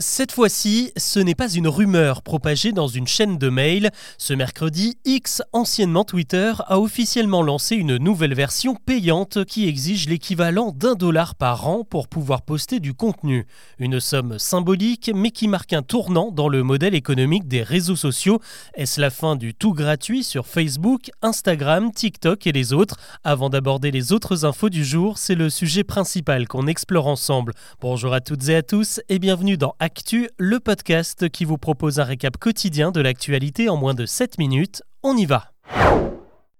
Cette fois-ci, ce n'est pas une rumeur propagée dans une chaîne de mail. Ce mercredi, X, anciennement Twitter, a officiellement lancé une nouvelle version payante qui exige l'équivalent d'un dollar par an pour pouvoir poster du contenu. Une somme symbolique, mais qui marque un tournant dans le modèle économique des réseaux sociaux. Est-ce la fin du tout gratuit sur Facebook, Instagram, TikTok et les autres? Avant d'aborder les autres infos du jour, c'est le sujet principal qu'on explore ensemble. Bonjour à toutes et à tous et bienvenue dans Actu, le podcast qui vous propose un récap quotidien de l'actualité en moins de 7 minutes. On y va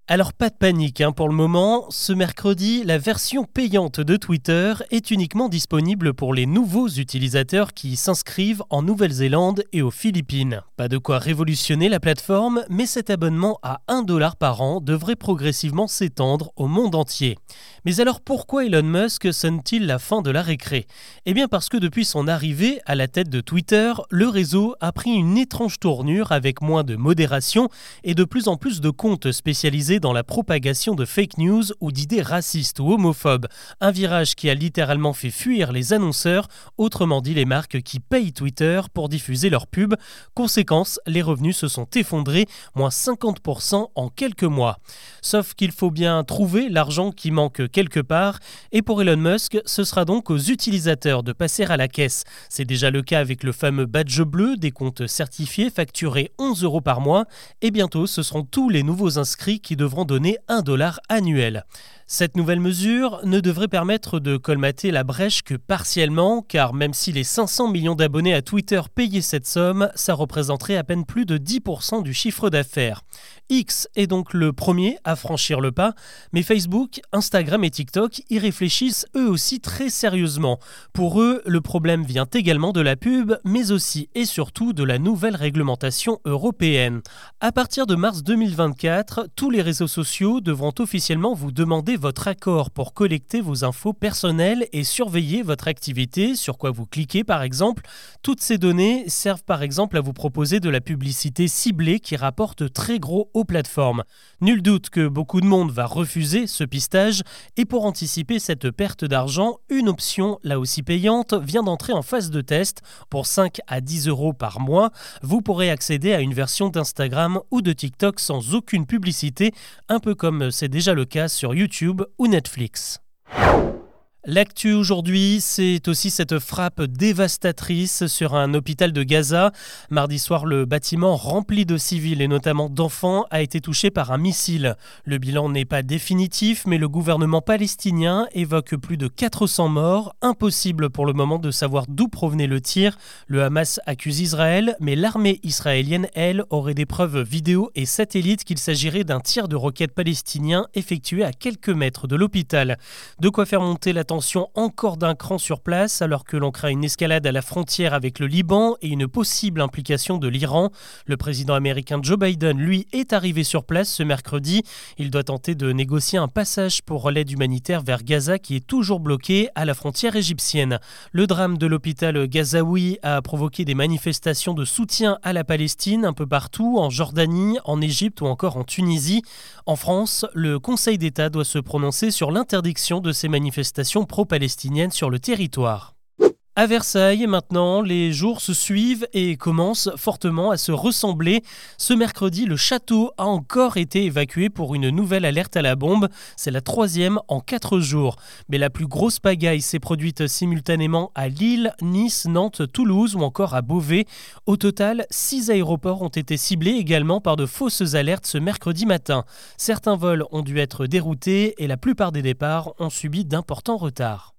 alors pas de panique hein, pour le moment, ce mercredi, la version payante de Twitter est uniquement disponible pour les nouveaux utilisateurs qui s'inscrivent en Nouvelle-Zélande et aux Philippines. Pas de quoi révolutionner la plateforme, mais cet abonnement à 1 dollar par an devrait progressivement s'étendre au monde entier. Mais alors pourquoi Elon Musk sonne-t-il la fin de la récré? Eh bien parce que depuis son arrivée à la tête de Twitter, le réseau a pris une étrange tournure avec moins de modération et de plus en plus de comptes spécialisés dans la propagation de fake news ou d'idées racistes ou homophobes. Un virage qui a littéralement fait fuir les annonceurs, autrement dit les marques qui payent Twitter pour diffuser leurs pubs. Conséquence, les revenus se sont effondrés, moins 50% en quelques mois. Sauf qu'il faut bien trouver l'argent qui manque quelque part, et pour Elon Musk, ce sera donc aux utilisateurs de passer à la caisse. C'est déjà le cas avec le fameux badge bleu des comptes certifiés facturés 11 euros par mois, et bientôt ce seront tous les nouveaux inscrits qui devront donner un dollar annuel. Cette nouvelle mesure ne devrait permettre de colmater la brèche que partiellement, car même si les 500 millions d'abonnés à Twitter payaient cette somme, ça représenterait à peine plus de 10% du chiffre d'affaires. X est donc le premier à franchir le pas, mais Facebook, Instagram et TikTok y réfléchissent eux aussi très sérieusement. Pour eux, le problème vient également de la pub, mais aussi et surtout de la nouvelle réglementation européenne. À partir de mars 2024, tous les réseaux sociaux devront officiellement vous demander votre accord pour collecter vos infos personnelles et surveiller votre activité, sur quoi vous cliquez par exemple. Toutes ces données servent par exemple à vous proposer de la publicité ciblée qui rapporte très gros aux plateformes. Nul doute que beaucoup de monde va refuser ce pistage et pour anticiper cette perte d'argent, une option là aussi payante vient d'entrer en phase de test. Pour 5 à 10 euros par mois, vous pourrez accéder à une version d'Instagram ou de TikTok sans aucune publicité, un peu comme c'est déjà le cas sur YouTube ou Netflix. L'actu aujourd'hui, c'est aussi cette frappe dévastatrice sur un hôpital de Gaza. Mardi soir, le bâtiment rempli de civils et notamment d'enfants a été touché par un missile. Le bilan n'est pas définitif, mais le gouvernement palestinien évoque plus de 400 morts. Impossible pour le moment de savoir d'où provenait le tir. Le Hamas accuse Israël, mais l'armée israélienne, elle, aurait des preuves vidéo et satellites qu'il s'agirait d'un tir de roquettes palestinien effectué à quelques mètres de l'hôpital. De quoi faire monter la encore d'un cran sur place alors que l'on craint une escalade à la frontière avec le Liban et une possible implication de l'Iran. Le président américain Joe Biden, lui, est arrivé sur place ce mercredi. Il doit tenter de négocier un passage pour l'aide humanitaire vers Gaza qui est toujours bloqué à la frontière égyptienne. Le drame de l'hôpital gazaoui a provoqué des manifestations de soutien à la Palestine un peu partout, en Jordanie, en Égypte ou encore en Tunisie. En France, le Conseil d'État doit se prononcer sur l'interdiction de ces manifestations pro-palestinienne sur le territoire. À Versailles, maintenant, les jours se suivent et commencent fortement à se ressembler. Ce mercredi, le château a encore été évacué pour une nouvelle alerte à la bombe. C'est la troisième en quatre jours. Mais la plus grosse pagaille s'est produite simultanément à Lille, Nice, Nantes, Toulouse ou encore à Beauvais. Au total, six aéroports ont été ciblés également par de fausses alertes ce mercredi matin. Certains vols ont dû être déroutés et la plupart des départs ont subi d'importants retards.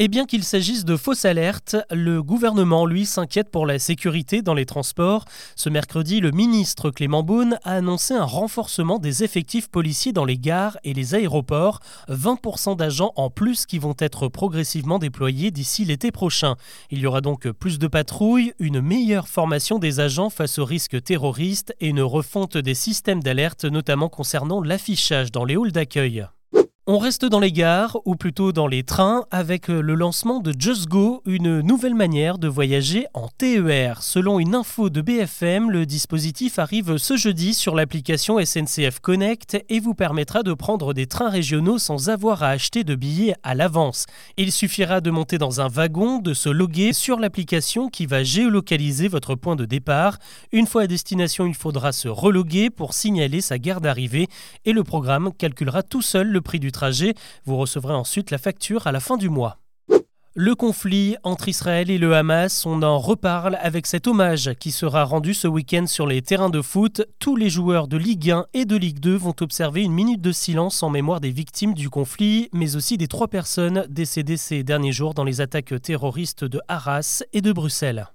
Et bien qu'il s'agisse de fausses alertes, le gouvernement, lui, s'inquiète pour la sécurité dans les transports. Ce mercredi, le ministre Clément Beaune a annoncé un renforcement des effectifs policiers dans les gares et les aéroports, 20% d'agents en plus qui vont être progressivement déployés d'ici l'été prochain. Il y aura donc plus de patrouilles, une meilleure formation des agents face aux risques terroristes et une refonte des systèmes d'alerte, notamment concernant l'affichage dans les halls d'accueil. On reste dans les gares, ou plutôt dans les trains, avec le lancement de Just Go, une nouvelle manière de voyager en TER. Selon une info de BFM, le dispositif arrive ce jeudi sur l'application SNCF Connect et vous permettra de prendre des trains régionaux sans avoir à acheter de billets à l'avance. Il suffira de monter dans un wagon, de se loguer sur l'application qui va géolocaliser votre point de départ. Une fois à destination, il faudra se reloguer pour signaler sa gare d'arrivée et le programme calculera tout seul le prix du train vous recevrez ensuite la facture à la fin du mois. Le conflit entre Israël et le Hamas, on en reparle avec cet hommage qui sera rendu ce week-end sur les terrains de foot. Tous les joueurs de Ligue 1 et de Ligue 2 vont observer une minute de silence en mémoire des victimes du conflit, mais aussi des trois personnes décédées ces derniers jours dans les attaques terroristes de Arras et de Bruxelles.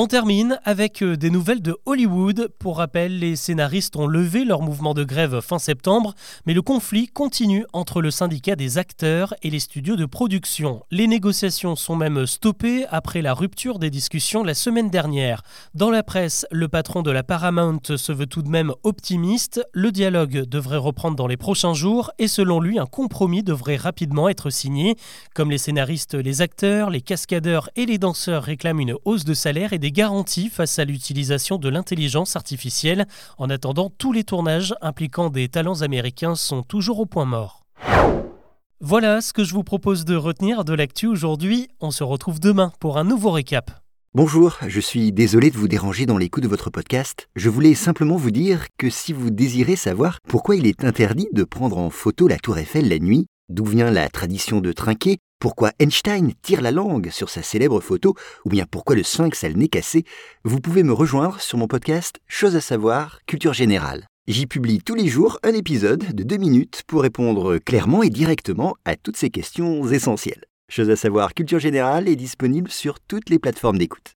On termine avec euh, des nouvelles de Hollywood. Pour rappel, les scénaristes ont levé leur mouvement de grève fin septembre, mais le conflit continue entre le syndicat des acteurs et les studios de production. Les négociations sont même stoppées après la rupture des discussions la semaine dernière. Dans la presse, le patron de la Paramount se veut tout de même optimiste. Le dialogue devrait reprendre dans les prochains jours et selon lui, un compromis devrait rapidement être signé. Comme les scénaristes, les acteurs, les cascadeurs et les danseurs réclament une hausse de salaire et des garanties face à l'utilisation de l'intelligence artificielle. En attendant, tous les tournages impliquant des talents américains sont toujours au point mort. Voilà ce que je vous propose de retenir de l'actu aujourd'hui. On se retrouve demain pour un nouveau récap. Bonjour, je suis désolé de vous déranger dans l'écoute de votre podcast. Je voulais simplement vous dire que si vous désirez savoir pourquoi il est interdit de prendre en photo la tour Eiffel la nuit, d'où vient la tradition de trinquer, pourquoi Einstein tire la langue sur sa célèbre photo, ou bien pourquoi le sphinx a le nez cassé, vous pouvez me rejoindre sur mon podcast Chose à savoir, culture générale. J'y publie tous les jours un épisode de deux minutes pour répondre clairement et directement à toutes ces questions essentielles. Chose à savoir, culture générale est disponible sur toutes les plateformes d'écoute.